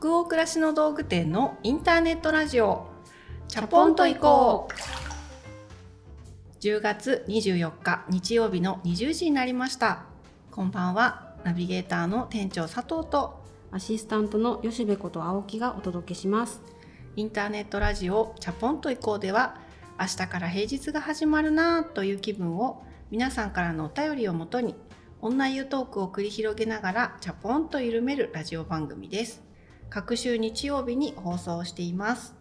北欧暮らしの道具店のインターネットラジオ。チャポンと行こう。10月24日日曜日の20時になりました。こんばんは。ナビゲーターの店長佐藤とアシスタントの吉部こと青木がお届けします。インターネットラジオチャポンと行こうでは明日から平日が始まるなぁという気分を皆さんからのお便りをもとに女湯トークを繰り広げながらチャポンと緩めるラジオ番組です各週日曜日に放送しています。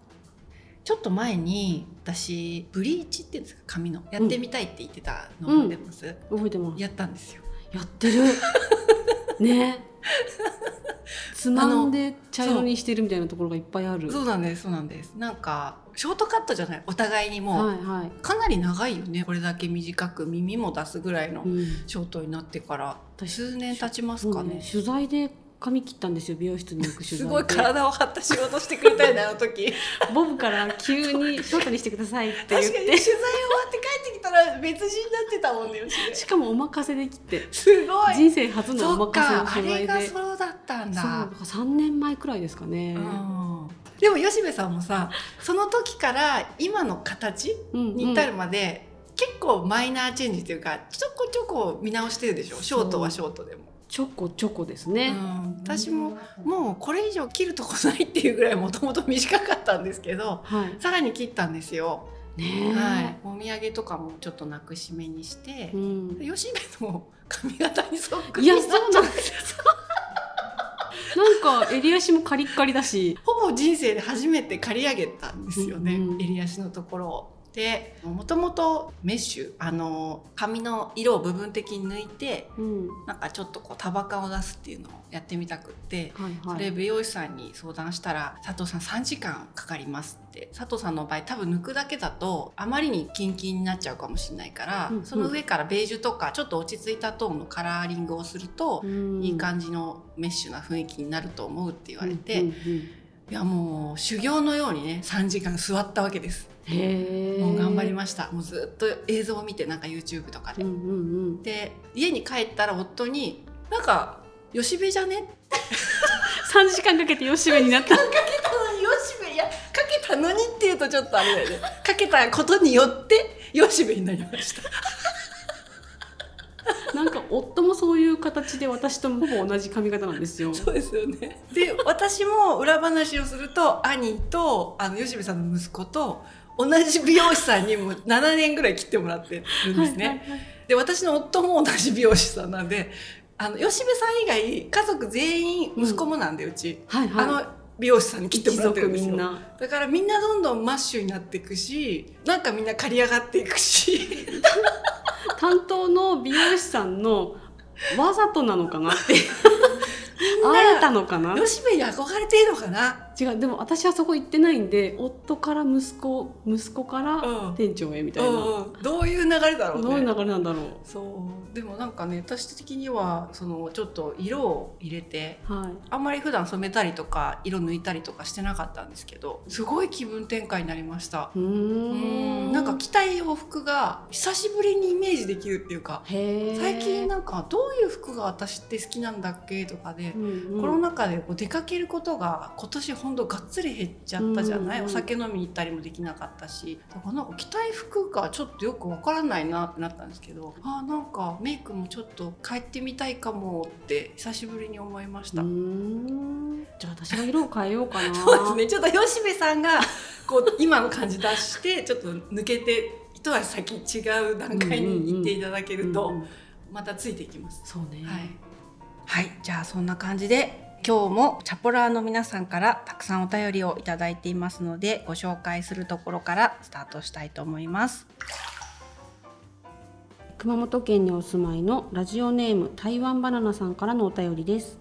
ちょっと前に私ブリーチっていうんですか？髪の。やってみたいって言ってたの覚えてます、覚えてます。やったんですよ。やってる。ね。つまんで茶色にしてるみたいなところがいっぱいある。そうなんですそうなんです。なんかショートカットじゃない？お互いにも。う、はいはい、かなり長いよね。これだけ短く耳も出すぐらいのうん、ショートになってから。私数年経ちますかね。ね。取材で髪切ったんですよ美容室に行く取材で。すごい体を張った仕事してくれたよねあの時。ボブから急にショートにしてくださいって言っ確かに取材終てわって帰ってきたら別人になってたもんねしかもお任せで切って。すごい。人生初のお任せのかあれが取材でそうだったんそうだだから3年前くらいですかね、うん。でも吉部さんもさその時から今の形うんに至るまで、結構マイナーチェンジというかちょこちょこ見直してるでしょ？ショートはショートでも、ちょこちょこですね、うん、私ももうこれ以上切るとこないっていうぐらいもともと短かったんですけどはい。さらに切ったんですよ、ねえ、はい、お土産とかもちょっとなくしめにしてう、ん、吉部の髪型にそっくり。いやそうなんです。よなんか襟足もカリッカリだし。ほぼ人生で初めて刈り上げたんですよね、うんうん。襟足のところを。でもともとメッシュあの髪の色を部分的に抜いてうん。なんかちょっとこう束感を出すっていうのをやってみたくって、はいはい。それ美容師さんに相談したら佐藤さん3時間かかりますって。佐藤さんの場合多分抜くだけだとあまりにキンキンになっちゃうかもしれないから、うんうん。その上からベージュとかちょっと落ち着いたトーンのカラーリングをすると、いい感じのメッシュな雰囲気になると思うって言われて、うんうんうんいやもう修行のようにね3時間座ったわけです。もう頑張りました。もうずっと映像を見てなんか YouTube とかで、うんうんうん。で家に帰ったら夫に「なんか吉部じゃね?」3時間かけて吉部になった。かけたのに吉部いやかけたのにっていうとちょっとあれだよね。かけたことによって吉部になりました なんか夫もそういう形で私とほぼ同じ髪型なんですよ。そうですよね。で私も裏話をすると兄とあの吉部さんの息子と同じ美容師さんにも7年ぐらい切ってもらってるんですね、はいはいはい。で私の夫も同じ美容師さんなんであの吉部さん以外家族全員息子もなんで、うち、はいはい。あの美容師さんに切ってもらってるんですよ。だからみんなどんどんマッシュになっていくしなんかみんな刈り上がっていくし。担当の美容師さんのわざとなのかなって。会えたのかな？吉部に憧れているのかな？違うでも私はそこ行ってないんで夫から息子息子からうん。店長へみたいな、うんうん。どういう流れだろうね。どういう流れなんだろう。そう。でもなんかね私的にはそのちょっと色を入れてはい。あんまり普段染めたりとか色抜いたりとかしてなかったんですけどすごい気分転換になりました。うん。ん。なんか着たい洋服が久しぶりにイメージできるっていうか最近なんかどういう服が私って好きなんだっけとかで、うんうん。コロナ禍でこう出かけることが今年ほんとがっつり減っちゃったじゃない、お酒飲みに行ったりもできなかったし。だからなんか着たい服がちょっとよくわからないなってなったんですけどあーなんかメイクもちょっと変えてみたいかもって久しぶりに思いました。じゃあ私が色を変えようかな。そうですね。ちょっと吉部さんがこう 今の感じ出してちょっと抜けて一足先違う段階に行っていただけるとまたついていきます。そうね、はい、はい、じゃあそんな感じで今日もチャポラーの皆さんからたくさんお便りをいただいていますのでご紹介するところからスタートしたいと思います。熊本県にお住まいのラジオネーム台湾バナナさんからのお便りです。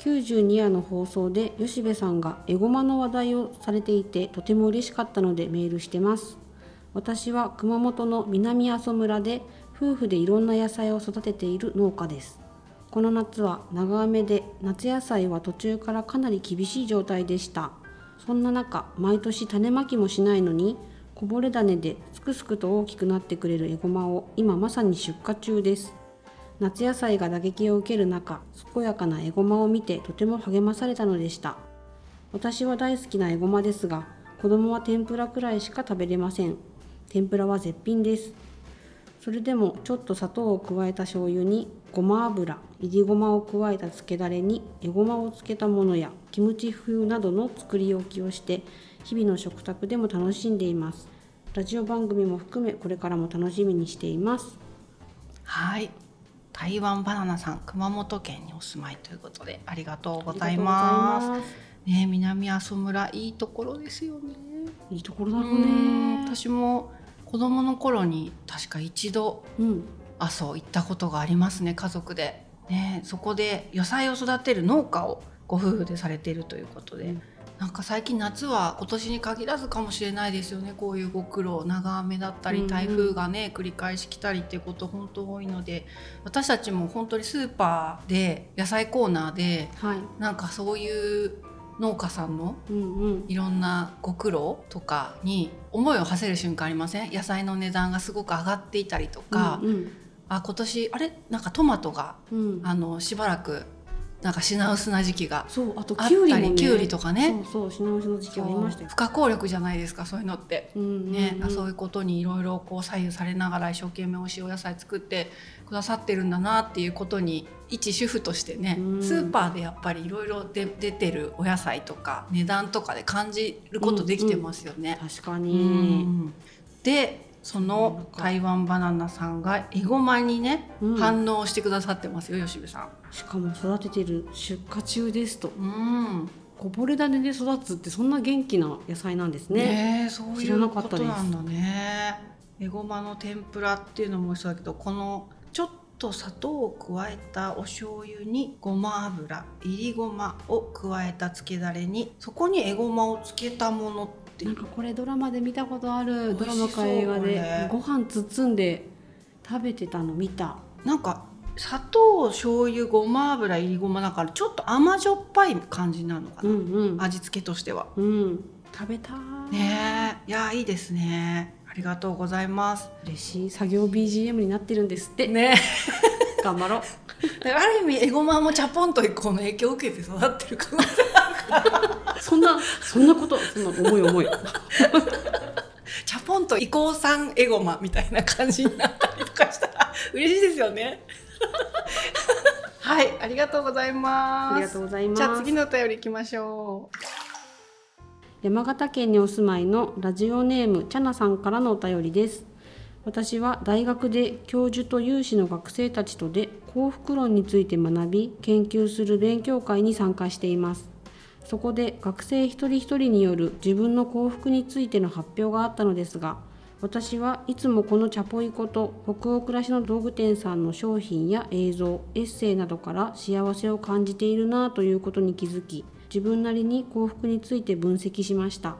92夜の放送で吉部さんがエゴマの話題をされていてとても嬉しかったのでメールしてます。私は熊本の南阿蘇村で夫婦でいろんな野菜を育てている農家です。この夏は長雨で夏野菜は途中からかなり厳しい状態でした。そんな中毎年種まきもしないのにこぼれ種ですくすくと大きくなってくれるエゴマを今まさに出荷中です。夏野菜が打撃を受ける中健やかなエゴマを見てとても励まされたのでした。私は大好きなエゴマですが子供は天ぷらくらいしか食べれません。天ぷらは絶品です。それでもちょっと砂糖を加えた醤油にごま油いりごまを加えた漬けだれにえごまをつけたものやキムチ風などの作り置きをして日々の食卓でも楽しんでいます。ラジオ番組も含めこれからも楽しみにしています。はい。台湾バナナさん熊本県にお住まいということでありがとうございます。ね南阿蘇村いいところですよね。いいところだろうね。私も子供の頃に確か一度、阿蘇行ったことがありますね家族で。ねそこで野菜を育てる農家をご夫婦でされているということで、うん、なんか最近夏は今年に限らずかもしれないですよね。こういうご苦労長雨だったり台風がね、繰り返し来たりっていうこと本当多いので。私たちも本当にスーパーで野菜コーナーで、はい、なんかそういう農家さんのいろんなご苦労とかに思いを馳せる瞬間ありません？野菜の値段がすごく上がっていたりとか、うんうん、あ今年あれ？なんかトマトが、うん、あのしばらくなんか品薄な時期がそうあときゅうりも、ね、きゅうりとかね。そうそう品薄の時期ありました不可抗力じゃないですかそういうのって、うんうんうん、ね、そういうことにいろいろこう左右されながら一生懸命おしいお野菜作ってくださってるんだなっていうことに一主婦としてね、うん、スーパーでやっぱりいろいろ出てるお野菜とか値段とかで感じることできてますよね。うん。うん、確かに、でその台湾バナナさんがエゴマにね、うん、反応してくださってますよ吉部さん。しかも育ててる出荷中ですと、うん、こぼれ種で育つってそんな元気な野菜なんですね。ねそういうことなんだね。エゴマの天ぷらっていうのもそうだけどこのちょっと砂糖を加えたお醤油にごま油いりごまを加えた漬けだれにそこにエゴマをつけたものってなんかこれドラマで見たことあるドラマか映画でご飯包んで食べてたの見た。なんか砂糖醤油ごま油いりごまだからちょっと甘じょっぱい感じなのかな、うんうん、味付けとしては、うん、食べたねいやいいですね。ありがとうございます。嬉しい作業 BGM になってるんですって。ね頑張ろう。ある意味エゴマもチャポンと一個の影響を受けて育ってる可能性あるからそんなそんなことそんな重い重い。チャポンと移行さんエゴマみたいな感じになったりとかしたら嬉しいですよね。はいありがとうございます。ありがとうございます。じゃあ次のお便りいきましょう。山形県にお住まいのラジオネームチャナさんからのお便りです。私は大学で教授と有志の学生たちとで幸福論について学び研究する勉強会に参加していますそこで学生一人一人による自分の幸福についての発表があったのですが私はいつもこのチャポイコと北欧暮らしの道具店さんの商品や映像エッセイなどから幸せを感じているなということに気づき自分なりに幸福について分析しました。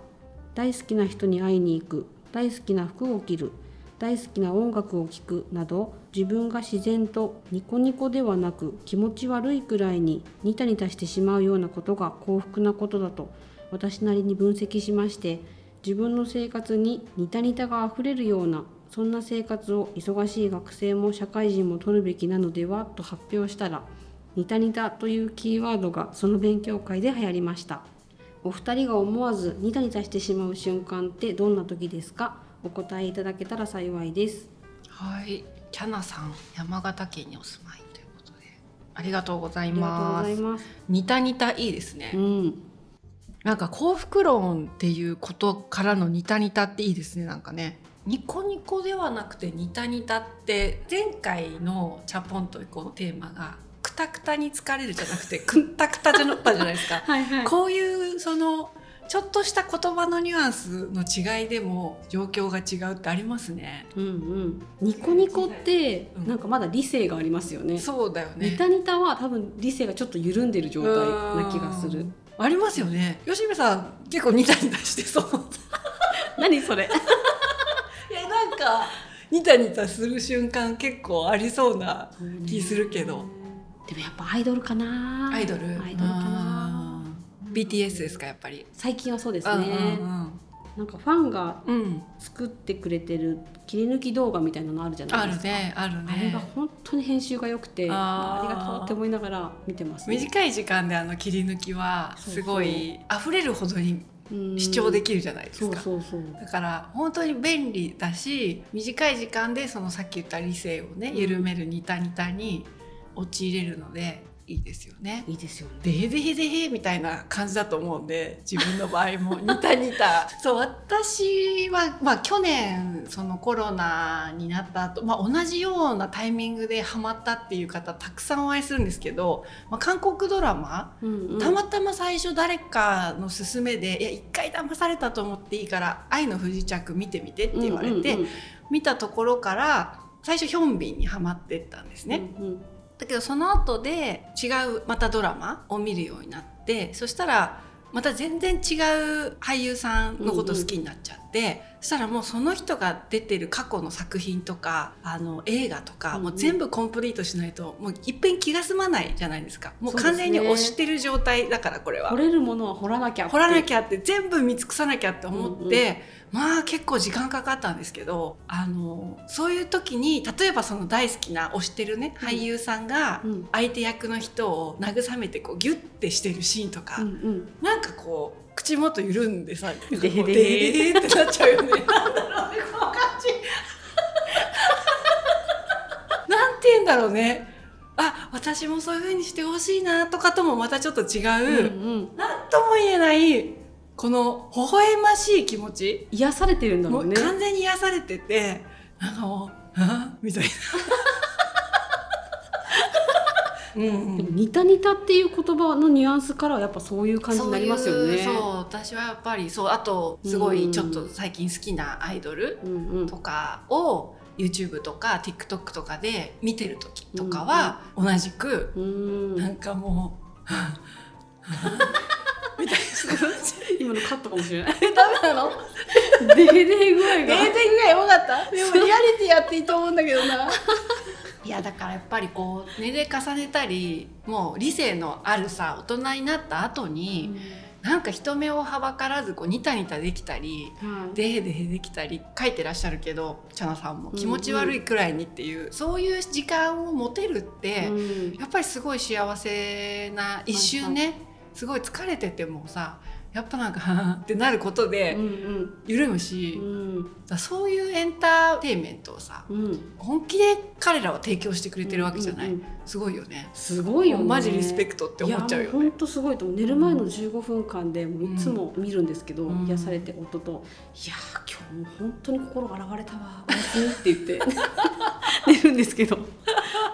大好きな人に会いに行く。大好きな服を着る。大好きな音楽を聴くなど自分が自然とニコニコではなく気持ち悪いくらいにニタニタしてしまうようなことが幸福なことだと私なりに分析しまして自分の生活にニタニタがあふれるようなそんな生活を忙しい学生も社会人も取るべきなのではと発表したらニタニタというキーワードがその勉強会で流行りました。お二人が思わずニタニタしてしまう瞬間ってどんな時ですか？お答えいただけたら幸いです。はい、キャナさん、山形県にお住まいということで、ありがとうございます。ますニタニタいいですね。うん、なんか幸福論っていうことからのニタニタっていいですね。なんかね。ニコニコではなくてニタニタって前回のチャポンとこのテーマがくたくたに疲れるじゃなくてくったくたじゃなったじゃないですか。はいはい、こういうそのちょっとした言葉のニュアンスの違いでも状況が違うってありますね。うんうん。ニコニコってなんかまだ理性がありますよね。うん、そうだよね。ニタニタは多分理性がちょっと緩んでる状態な気がする。ありますよね。吉見さん結構ニタニタしてそう。何それ？いやなんかニタニタする瞬間結構ありそうな気するけど。でもやっぱアイドルかな。アイドル。アイドルかな。BTS ですかやっぱり？最近はそうですね、うんうんうん、なんかファンがうん作ってくれてる切り抜き動画みたいなのあるじゃないですか。ねあるあれがね本当に編集が良くてあありがとうって思いながら見てます、ね。短い時間であの切り抜きはすごい溢れるほどにうん視聴できるじゃないですか。そうそう。だから本当に便利だし短い時間でそのさっき言った理性をね緩めるニタニタに陥れるのでいいですよね。いいですよね。でへでへでへみたいな感じだと思うんで自分の場合もニタニタそう私は、まあ、去年そのコロナになった後、まあ同じようなタイミングでハマったっていう方たくさんお会いするんですけど、まあ、韓国ドラマうんうんたまたま最初誰かの勧めで「いや一回騙されたと思っていいから愛の不時着見てみて」って言われて、見たところから最初ヒョンビンにはまってったんですね。うんうんだけどその後で違うまたドラマを見るようになってそしたらまた全然違う俳優さんのこと好きになっちゃって、そしたらもうその人が出てる過去の作品とかあの映画とか、うんうんもう全部コンプリートしないともういっぺん気が済まないじゃないですかもう完全に押してる状態だからこれは。掘れるものは掘らなきゃ。掘らなきゃ。ゃって全部見尽くさなきゃって思って、まあ結構時間かかったんですけどあのそういう時に例えばその大好きな推してるねうん俳優さんがうん相手役の人を慰めてこうギュッてしてるシーンとか、うんうん。なんかこう口元緩んでさでへででへでへってなっちゃうよね。なんだろうねこの感じ。なんて言うんだろうね。あ私もそういう風にしてほしいなとかともまたちょっと違う。うんうん。なんとも言えないこの微笑ましい気持ち、癒されてるんだもうもんね。完全に癒されててなんかもう「あみたいな。うんでもニタニタっていう言葉のニュアンスからはやっぱそういう感じになりますよね。そう私はやっぱりそうあとすごうんいちょっと最近好きなアイドルうんうん。とかを YouTube とか TikTok とかで見てる時とかは同じくうんなんかもうみたいな。今のカットかもしれない。えダメなの？デヘデヘ具合0点が。ぐらい多かった？でもリアリティやっていいと思うんだけどな。いやだからやっぱりこう年齢重ねたりもう理性のあるさ大人になった後に、なんか人目をはばからずこうニタニタできたりはい。でへでへできたり書いてらっしゃるけどチャナさんも気持ち悪いくらいにっていう、そういう時間を持てるって、うん。やっぱりすごい幸せな一瞬ね、すごい疲れててもさやっぱなんか ってなることうでん。緩むし、うん。だからそういうエンターテインメントをさうん。本気で彼らは提供してくれてるわけじゃない、うんうんすごいよね。すごいよね。マジリスペクトって思っちゃうよね。本当すごいと思う。寝る前の15分間でもういつも見るんですけど、うん。癒されて夫といやー今日も本当に心が洗われたわ。おやすみって言って。寝るんですけど、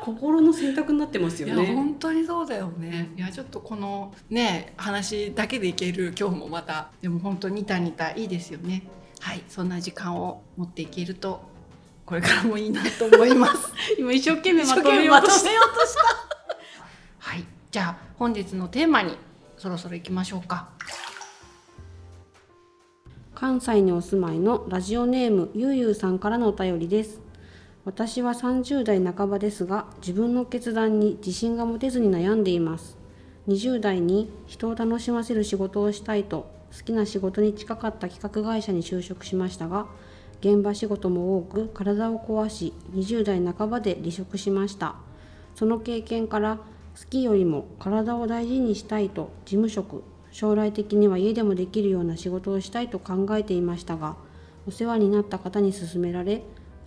心の選択になってますよいやね。本当にそうだよね。いやちょっとこのね話だけでいける今日もまたでも本当にニタニタいいですよね。はいそんな時間を持っていけるとこれからもいいなと思います。今一生懸命まと一生懸めようとし命まとめようとした はいじゃあ本日のテーマにそろそろ行きましょうか。関西にお住まいのラジオネームゆうゆうさんからのお便りです私は30代半ばですが自分の決断に自信が持てずに悩んでいます。20代に人を楽しませる仕事をしたいと好きな仕事に近かった企画会社に就職しましたが現場仕事も多く体を壊し20代半ばで離職しました。その経験から好きよりも体を大事にしたいと事務職将来的には家でもできるような仕事をしたいと考えていましたがお世話になった方に勧められ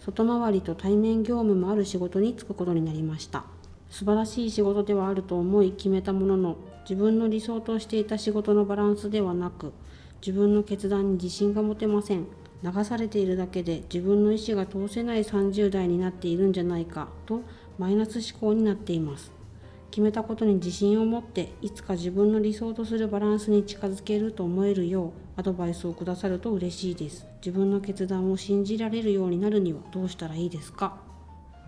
外回りと対面業務もある仕事に就くことになりました。素晴らしい仕事ではあると思い決めたものの自分の理想としていた仕事のバランスではなく自分の決断に自信が持てません。流されているだけで自分の意思が通せない30代になっているんじゃないかとマイナス思考になっています。決めたことに自信を持っていつか自分の理想とするバランスに近づけると思えるようアドバイスをくださると嬉しいです。自分の決断を信じられるようになるにはどうしたらいいですか？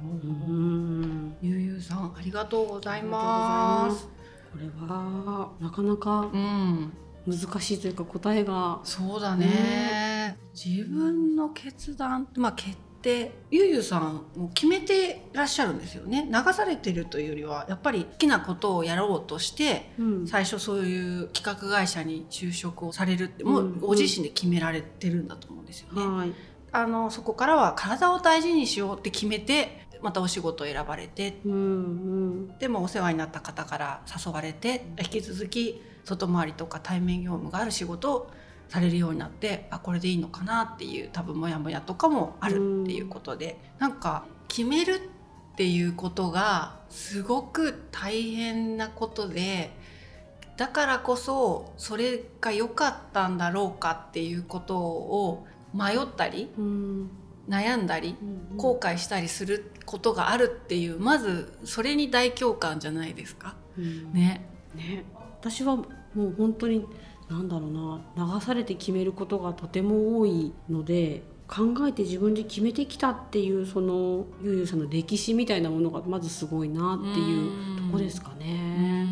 うーん。ゆうゆうさんありがとうございあます。これはなかなかうん。難しいというか答えがそうだね。自分の決断まあ決でゆうゆうさんも決めてらっしゃるんですよね。流されてるというよりはやっぱり好きなことをやろうとしてうん。最初そういう企画会社に就職をされるってもうご自身で決められてるんだと思うんですよね。はい。あのそこからは体を大事にしようって決めてまたお仕事を選ばれて。うんうん。でもお世話になった方から誘われて引き続き外回りとか対面業務がある仕事をされるようになってあこれでいいのかなっていう多分モヤモヤとかもあるっていうことで、なんか決めるっていうことがすごく大変なことでだからこそそれが良かったんだろうかっていうことを迷ったりうん悩んだりうん後悔したりすることがあるっていうまずそれに大共感じゃないですか。うんね。ね私はもう本当になんだろうな流されて決めることがとても多いので考えて自分で決めてきたっていうそのゆうゆうさんの歴史みたいなものがまずすごいなっていうとこですかうね。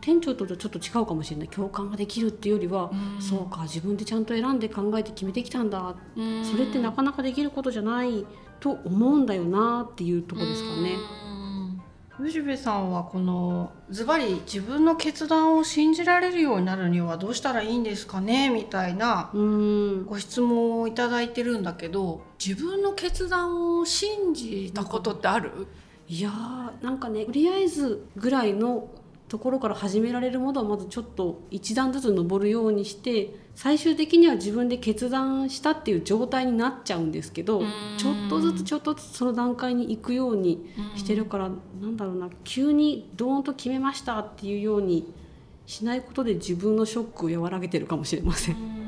店長とちょっと違うかもしれない。共感ができるっていうよりは、うん。そうか自分でちゃんと選んで考えて決めてきたんだ。それってなかなかできることじゃないと思うんだよなっていうとこですかね。藤部さんはこのズバリ自分の決断を信じられるようになるにはどうしたらいいんですかねみたいなうん。ご質問をいただいてるんだけど。自分の決断を信じたことってある？いやーなんかねとりあえずぐらいのところから始められるものはまずちょっと一段ずつ登るようにして最終的には自分で決断したっていう状態になっちゃうんですけどうんちょっとずつちょっとずつその段階に行くようにしてるから、なんだろうな急にドーンと決めましたっていうようにしないことで自分のショックを和らげてるかもしれません。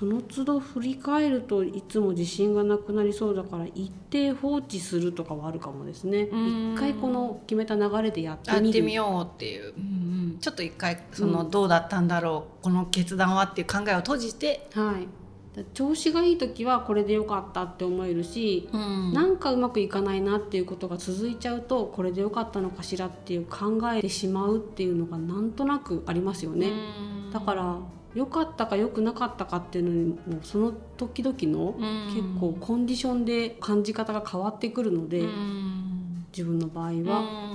その都度振り返るといつも自信がなくなりそうだから一定放置するとかはあるかもですね。うん。一回この決めた流れでやってやっみるてみようっていう、うんうん。ちょっと一回その、うんどうだったんだろうこの決断はっていう考えを閉じて、はい。だ調子がいい時はこれでよかったって思えるし、うん。なんかうまくいかないなっていうことが続いちゃうとこれでよかったのかしらっていう考えてしまうっていうのがなんとなくありますよね、だから良かったか良くなかったかっていうのにもその時々の結構コンディションで感じ方が変わってくるので、自分の場合は。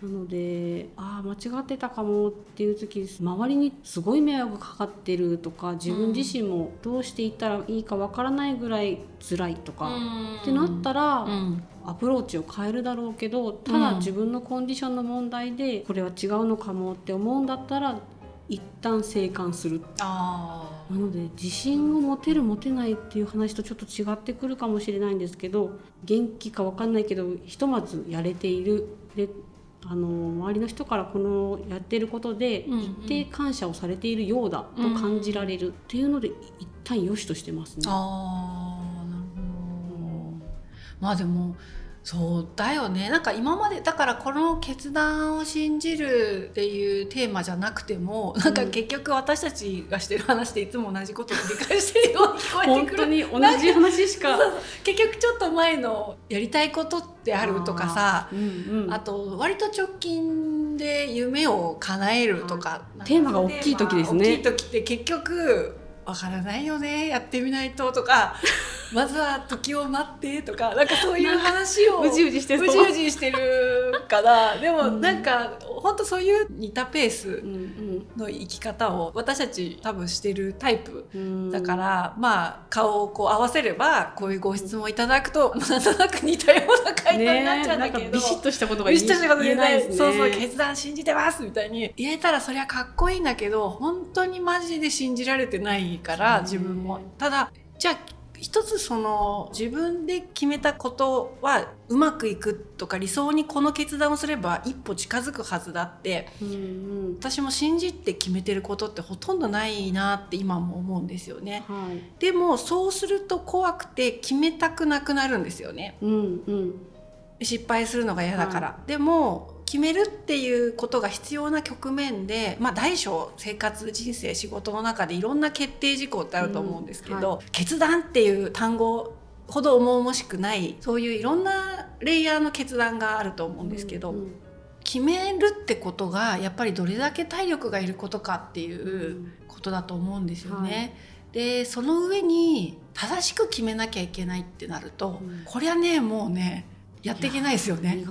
なのでああ間違ってたかもっていう時周りにすごい迷惑がかかってるとか自分自身もどうしていったらいいかわからないぐらい辛いとか、ってなったら、うん。アプローチを変えるだろうけどただ自分のコンディションの問題でこれは違うのかもって思うんだったら一旦静観する。あなので自信を持てる持てないっていう話とちょっと違ってくるかもしれないんですけど元気か分かんないけどひとまずやれている。であの周りの人からこのやってることでうんうん。一定感謝をされているようだと感じられる。っていうので一旦良しとしてますね。あーなるほど。まあでもそうだよね。なんか今までだからこの決断を信じるっていうテーマじゃなくてもなんか結局私たちがしてる話でいつも同じことを繰り返してるように聞こえて本くる。当に同じ話しか。結局ちょっと前のやりたいことってあるとかさうんうん。あと割と直近で夢を叶えるとか。テーマが大きい時ですね。大きい時って結局わからないよね。やってみないととかまずは時を待ってとかなんかそういう話をうじうじしてそう。うじうじしてるからでもうん。なんか本当そういう似たペースうんの生き方を私たち多分してるタイプうん。だから、まあ顔をこう合わせればこういうご質問いただくと、なんとなく似たような回答になっちゃうんだけど、ねビシッとしたことがビ言えないですね。そうそう決断信じてますみたいに。言えたらそりゃかっこいいんだけど本当にマジで信じられてないから自分も。ただじゃあ一つその自分で決めたことはうまくいくとか理想にこの決断をすれば一歩近づくはずだってうんうん。私も信じて決めてることってほとんどないなって今も思うんですよね。はい。でもそうすると怖くて決めたくなくなるんですよね。うんうん。失敗するのが嫌だから、でも決めるっていうことが必要な局面で、まあ、大小生活人生仕事の中でいろんな決定事項ってあると思うんですけど、うん決断っていう単語ほど重々しくないそういういろんなレイヤーの決断があると思うんですけど、うん決めるってことがやっぱりどれだけ体力がいることかっていうことだと思うんですよね。でその上に正しく決めなきゃいけないってなると、うん。これはねもうねやっていけないですよね。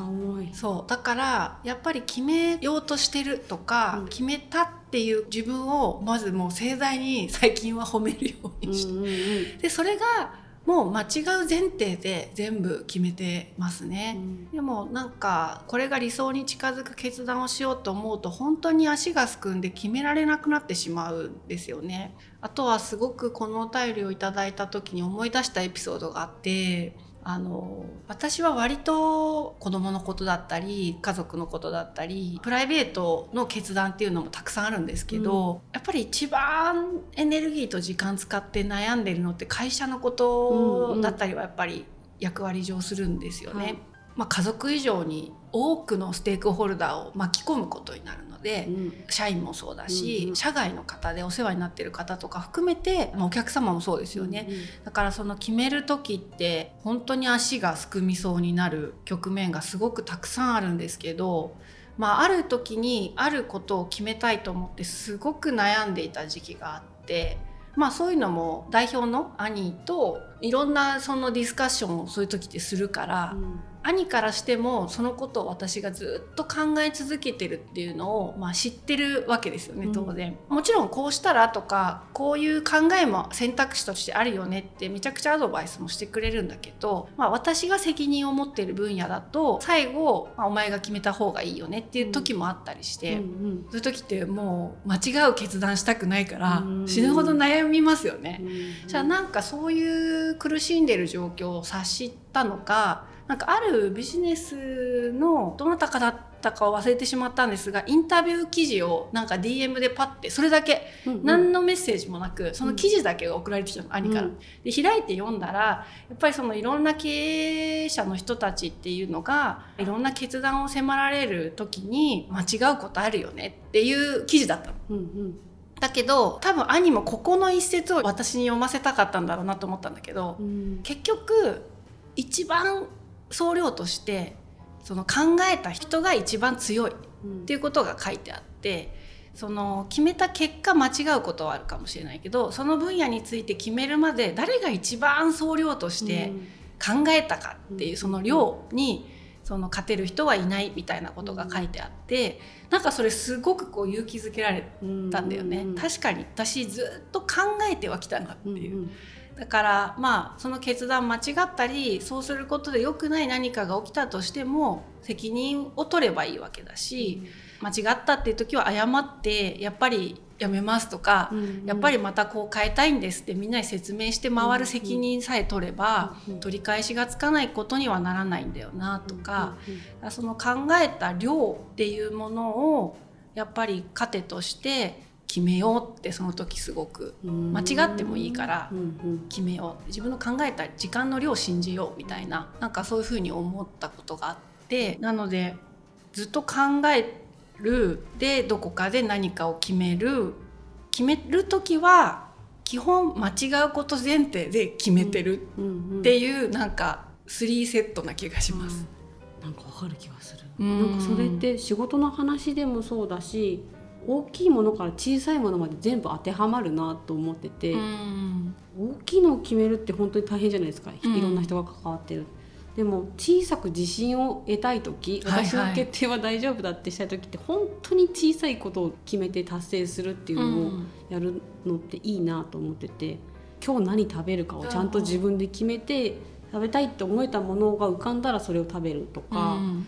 そう。だからやっぱり決めようとしてるとか、うん。決めたっていう自分をまずもう盛大に最近は褒めるようにして、うんうんうん。でそれがもう間違う前提で全部決めてますうね。ん。でもなんかこれが理想に近づく決断をしようと思うと本当に足がすくんで決められなくなってしまうんですよね。あとはすごくこのお便りをいただいた時に思い出したエピソードがあってあの私は割と子供のことだったり家族のことだったりプライベートの決断っていうのもたくさんあるんですけど、やっぱり一番エネルギーと時間使って悩んでるのって会社のことだったりはやっぱり役割上するんですよね。はいまあ、家族以上に多くのステークホルダーを巻き込むことになるので、うん。社員もそうだし、うんうん。社外の方でお世話になってる方とか含めて、まあ、お客様もそうですよね、だからその決める時って本当に足がすくみそうになる局面がすごくたくさんあるんですけど、まあ、ある時にあることを決めたいと思ってすごく悩んでいた時期があって。まあそういうのも代表の兄といろんなそのディスカッションをそういう時ってするから、うん兄からしてもそのことを私がずっと考え続けてるっていうのを、まあ、知ってるわけですよねうん。当然、もちろんこうしたらとかこういう考えも選択肢としてあるよねってめちゃくちゃアドバイスもしてくれるんだけど、まあ、私が責任を持ってる分野だと最後、まあお前が決めた方がいいよねっていう時もあったりして。うんうん。そういう時ってもう間違う決断したくないからうん。死ぬほど悩みますよね。うん。じゃあなんかそういう苦しんでる状況を察したのかなんかあるビジネスのどなたかだったかを忘れてしまったんですがインタビュー記事をなんか DM でパッてそれだけうんうん何のメッセージもなくその記事だけが送られてきたの兄から。うんで開いて読んだらやっぱりそのいろんな経営者の人たちっていうのがいろんな決断を迫られる時に間違うことあるよねっていう記事だったの。うんうんだけど多分兄もここの一節を私に読ませたかったんだろうなと思ったんだけどうん結局一番総量としてその考えた人が一番強いっうん。ていうことが書いてあってその決めた結果間違うことはあるかもしれないけどその分野について決めるまで誰が一番総量として考えたかっていうその量にその勝てる人はいないみたいなことが書いてあってなんかそれすごくこう勇気づけられうんたんだよね、確かに私ずっと考えてはきたなってう。んいう、だからまあその決断間違ったりそうすることで良くない何かが起きたとしても責任を取ればいいわけだし、間違ったっていう時は謝ってやっぱりやめますとか、うんやっぱりまたこう変えたいんですってみんなに説明して回る責任さえ取れば、うん取り返しがつかないことにはならないんだよなとか、うんうんその考えた量っていうものをやっぱり糧として決めようってその時すごくうん。間違ってもいいから決めよう自分の考えた時間の量を信じようみたいな。なんかそういうふうに思ったことがあって。なのでずっと考えるでどこかで何かを決める。決める時は基本間違うこと前提で決めてるっていうなんか3セットな気がします。なんかわかる気がする、うん。なんかそれって仕事の話でもそうだし大きいものから小さいものまで全部当てはまるなと思ってて、うん大きいのを決めるって本当に大変じゃないですか、うん。いろんな人が関わってる。でも小さく自信を得たい時私の決定は大丈夫だってしたい時って本当に小さいことを決めて達成するっていうのをやるのっていいなと思ってて今日何食べるかをちゃんと自分で決めて食べたいって思えたものが浮かんだらそれを食べるとか、うん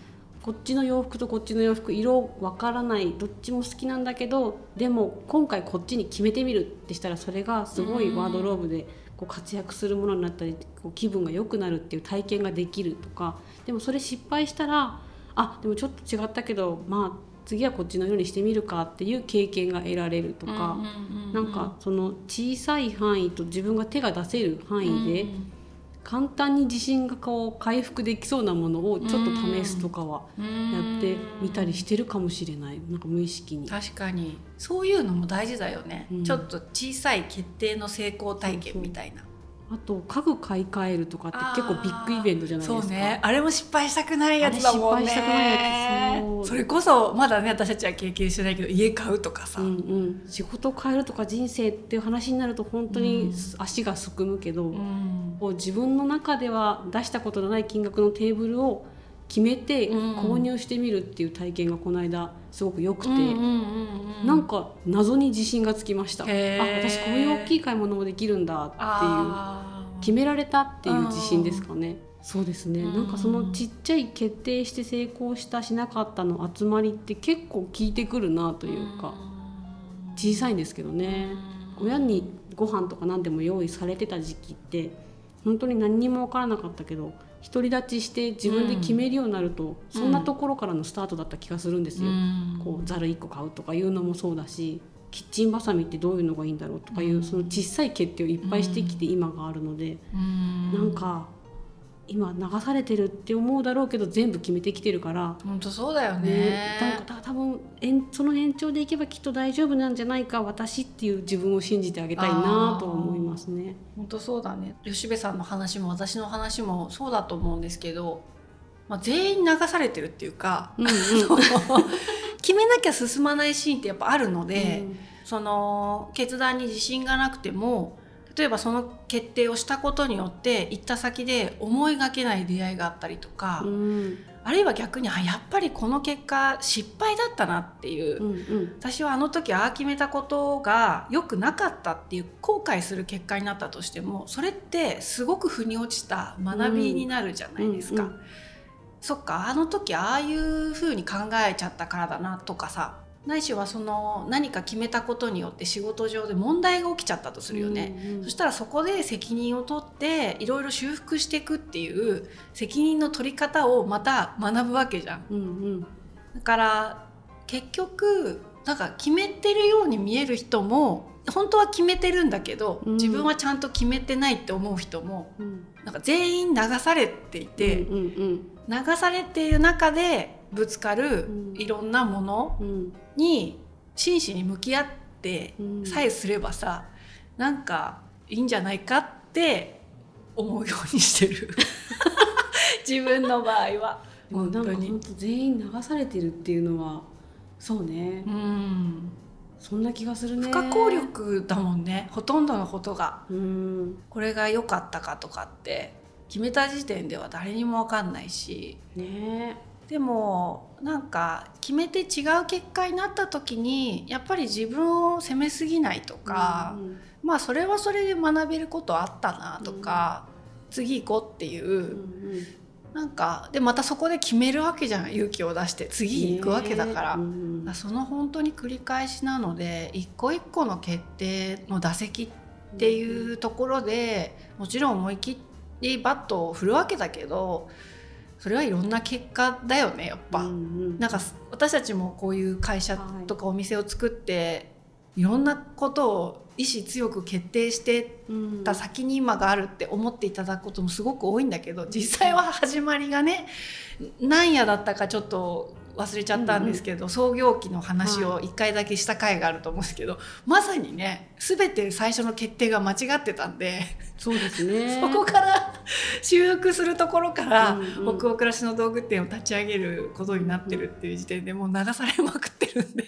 こっちの洋服とこっちの洋服色わからないどっちも好きなんだけどでも今回こっちに決めてみるってしたらそれがすごいワードローブでこう活躍するものになったりこう気分が良くなるっていう体験ができるとかでもそれ失敗したらあでもちょっと違ったけどまあ次はこっちのようにしてみるかっていう経験が得られるとか、なんかその小さい範囲と自分が手が出せる範囲で簡単に自信がこう回復できそうなものをちょっと試すとかはやってみたりしてるかもしれない。なんか無意識に。確かに。そういうのも大事だよね、うん。ちょっと小さい決定の成功体験みたいなあと家具買い替えるとかって結構ビッグイベントじゃないですか。そうね。あれも失敗したくないやつだもんね。失敗したくないやつそれこそまだね私たちは経験してないけど家買うとかさ、うんうん、仕事を変えるとか人生っていう話になると本当に足がすくむけど、うん。こう自分の中では出したことのない金額のテーブルを決めてうん。購入してみるっていう体験がこの間すごく良くて、うんうんうんうんなんか謎に自信がつきました。あ私こういう大きい買い物もできるんだっていう。決められたっていう自信ですかね。そうですね、うん。なんかそのちっちゃい決定して成功したしなかったの集まりって結構効いてくるなというか、小さいんですけどね、親にご飯とか何でも用意されてた時期って本当に何にも分からなかったけど独り立ちして自分で決めるようになると、そんなところからのスタートだった気がするんですよ。こうざる1個買うとかいうのもそうだしキッチンバサミってどういうのがいいんだろうとかいう、うん。その小さい決定をいっぱいしてきて今があるので、うん。なんか今流されてるって思うだろうけど全部決めてきてるから。本当そうだよねね、なんか多分延その延長でいけばきっと大丈夫なんじゃないか私っていう自分を信じてあげたいなとは思いますね。本当そうだね吉部さんの話も私の話もそうだと思うんですけど、まあ、全員流されてるっていうか、うんうん 決めなきゃ進まないシーンってやっぱあるので、その決断に自信がなくても例えばその決定をしたことによって行った先で思いがけない出会いがあったりとか、うん。あるいは逆にあやっぱりこの結果失敗だったなっていう、うんうん。私はあの時ああ決めたことが良くなかったっていう後悔する結果になったとしてもそれってすごく腑に落ちた学びになるじゃないですか。うんうん。そっかあの時ああいう風に考えちゃったからだなとかさないしはその何か決めたことによって仕事上で問題が起きちゃったとするよね。うんうんそしたらそこで責任を取っていろいろ修復していくっていう責任の取り方をまた学ぶわけじゃん。うんうん。だから結局なんか決めてるように見える人も本当は決めてるんだけど、うん。自分はちゃんと決めてないって思う人もうん。なんか全員流されていて、うんうん。流されている中でぶつかるうん。いろんなものうん。に真摯に向き合ってうん。さえすればさなんかいいんじゃないかって思うようにしてる。自分の場合は。本当に。本当全員流されてるっていうのはそうね。うん。そんな気がするね。不可抗力だもんね。ほとんどのことが。うん。これが良かったかとかって決めた時点では誰にも分かんないし。ねでもなんか決めて違う結果になった時にやっぱり自分を責めすぎないとか、うんまあそれはそれで学べることあったなとか、次行こうっていう、うんなんかでまたそこで決めるわけじゃん勇気を出して次行くわけだから。ねうんだからその本当に繰り返しなので一個一個の決定の打席っていうところでもちろん思い切りバットを振るわけだけどそれはいろんな結果だよねやっぱ。うんうんなんか私たちもこういう会社とかお店を作って、い、ろんなことを意志強く決定してうんた先に今があるって思っていただくこともすごく多いんだけど実際は始まりがね何夜だったかちょっと忘れちゃったんですけど、創業期の話を1回だけした回があると思うんですけど、まさにね全て最初の決定が間違ってたんで、そうですね。そこから修復するところから、うんうん。北欧暮らしの道具店を立ち上げることになってるっていう時点でもう流されまくってるんで。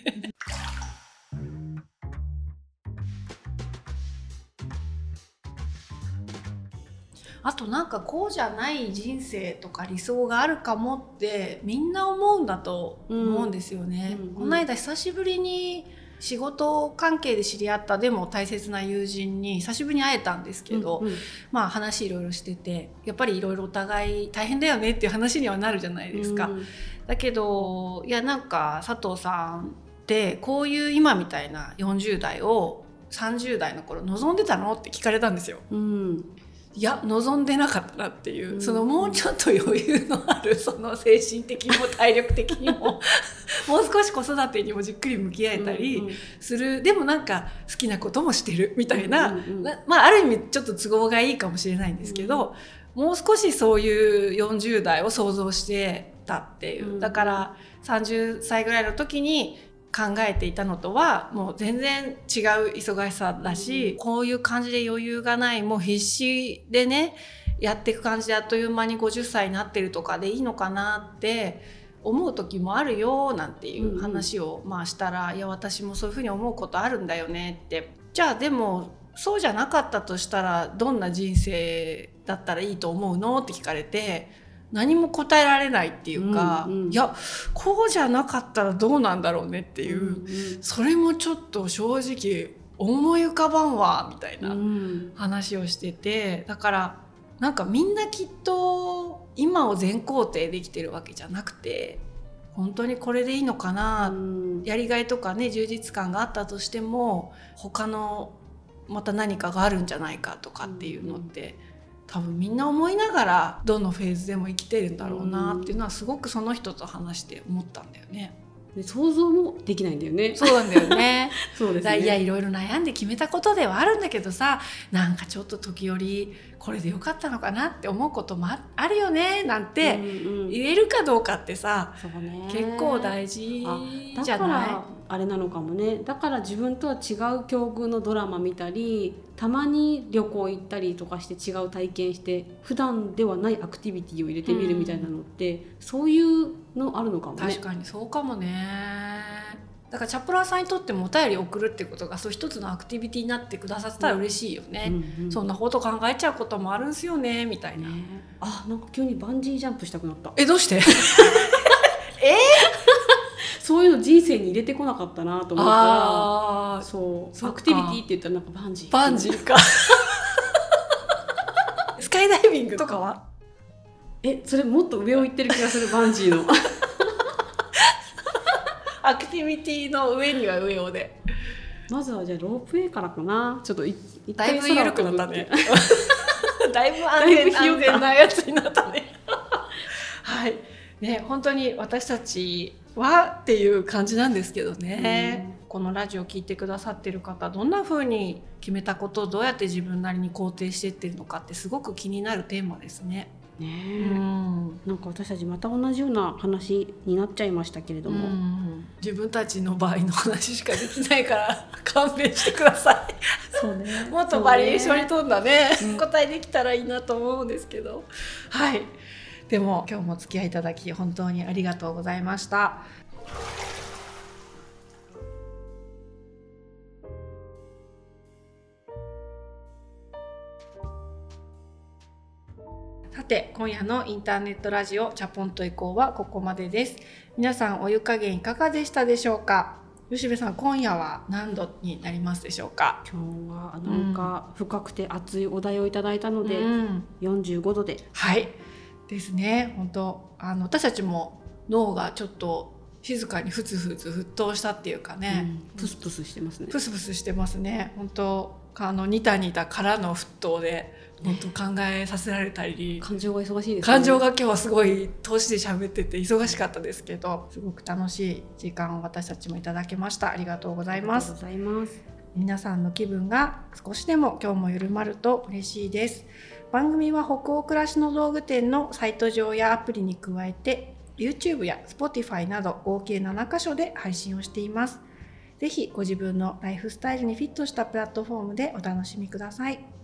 あとなんかこうじゃない人生とか理想があるかもってみんな思うんだと思うんですよね。うんうんうんこの間久しぶりに仕事関係で知り合ったでも大切な友人に久しぶりに会えたんですけど、うんうんまあ話いろいろしててやっぱりいろいろお互い大変だよねっていう話にはなるじゃないですか。うんだけどいやなんか佐藤さんってこういう今みたいな40代を30代の頃望んでたのって聞かれたんですよ。うんいや望んでなかったなっていう、うん。そのもうちょっと余裕のあるその精神的にも体力的にももう少し子育てにもじっくり向き合えたりうんうんする、でもなんか好きなこともしてるみたいな、うんうんうん。なまあある意味ちょっと都合がいいかもしれないんですけど、もう少しそういう40代を想像してたっていう、うん。だから30歳ぐらいの時に考えていたのとはもう全然違う忙しさだし、こういう感じで余裕がないもう必死でねやっていく感じであっという間に50歳になってるとかでいいのかなって思う時もあるよなんていう話をまあしたら、いや私もそういうふうに思うことあるんだよねって。じゃあでもそうじゃなかったとしたらどんな人生だったらいいと思うのって聞かれて何も答えられないっていうか、うんうん、いやこうじゃなかったらどうなんだろうねっていう、うんうん、それもちょっと正直思い浮かばんわみたいな話をしててだからなんかみんなきっと今を全肯定できてるわけじゃなくて本当にこれでいいのかな、うん、やりがいとかね充実感があったとしても他のまた何かがあるんじゃないかとかっていうのって、うん多分みんな思いながらどのフェーズでも生きてるんだろうなっていうのはすごくその人と話して思ったんだよね。で想像もできないんだよね。そうなんだよね。そうですね。いやいろいろ悩んで決めたことではあるんだけどさ、なんかちょっと時折これでよかったのかなって思うこともあるよねなんて言えるかどうかってさ、うんうん、結構大事じゃない？あれなのかもね。だから自分とは違う境遇のドラマ見たりたまに旅行行ったりとかして違う体験して普段ではないアクティビティを入れてみるみたいなのって、うん、そういうのあるのかもね。確かにそうかもねだからチャプラーさんにとってもお便り送るってことがそう一つのアクティビティになってくださったら嬉しいよね、うんうん、そんなこと考えちゃうこともあるんすよねみたいな、ね、あなんか急にバンジージャンプしたくなった。えどうして？え？そういうの人生に入れてこなかったなと思ったら。そう。アクティビティって言ったらなんかバンジー。バンジーか。スカイダイビングとかは？えそれもっと上を行ってる気がするバンジーのアクティビティの上には上をでまずはじゃあロープウェイからかな。ちょっとだいぶ緩くなったね。だいぶ安全安全なやつになったね。はい。ね本当に私たちはっていう感じなんですけどね、うん、このラジオ聞いてくださってる方どんな風に決めたことをどうやって自分なりに肯定してってるのかってすごく気になるテーマですね。ね。うん、なんか私たちまた同じような話になっちゃいましたけれども、うん、自分たちの場合の話しかできないから 勘弁してください。そうね。もっとバリエーションに富んだね、ね、答えできたらいいなと思うんですけど。はい。でも今日もお付き合いいただき本当にありがとうございました。て今夜のインターネットラジオチャポンと移行はここまでです。皆さんお湯加減いかがでしたでしょうか？吉部さん今夜は何度になりますでしょうか？今日はなんか深くて熱いお題をいただいたので、うん、45度で。はい。ですね。本当あの私たちも脳がちょっと静かにふつふつ沸騰したっていうかね、うん、プスプスしてますね。プスプスしてますね。本当あのニタニタからの沸騰で本当考えさせられたり、感情が忙しいです、ね、感情が今日はすごい通しで喋ってて忙しかったですけど。すごく楽しい時間を私たちもいただきました。ありがとうございます。皆さんの気分が少しでも今日も緩まると嬉しいです。番組は北欧暮らしの道具店のサイト上やアプリに加えて YouTube や Spotify など合計7カ所で配信をしています。ぜひご自分のライフスタイルにフィットしたプラットフォームでお楽しみください。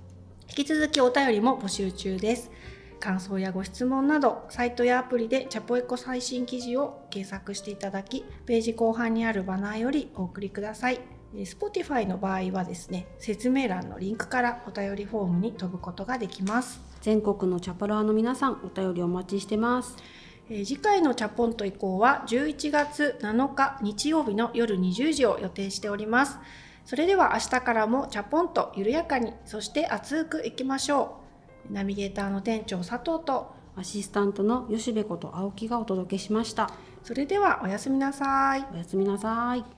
引き続きお便りも募集中です。感想やご質問など、サイトやアプリでチャポエコ最新記事を検索していただき、ページ後半にあるバナーよりお送りください。Spotify の場合はですね説明欄のリンクからお便りフォームに飛ぶことができます全国のチャポラーの皆さんお便りお待ちしてます、えー、次回のチャポンと以降は11月7日日曜日の夜20時を予定しておりますそれでは明日からもチャポンと緩やかにそして熱くいきましょう。ナビゲーターの店長佐藤とアシスタントの吉部こと青木がお届けしました。それではおやすみなさい。おやすみなさい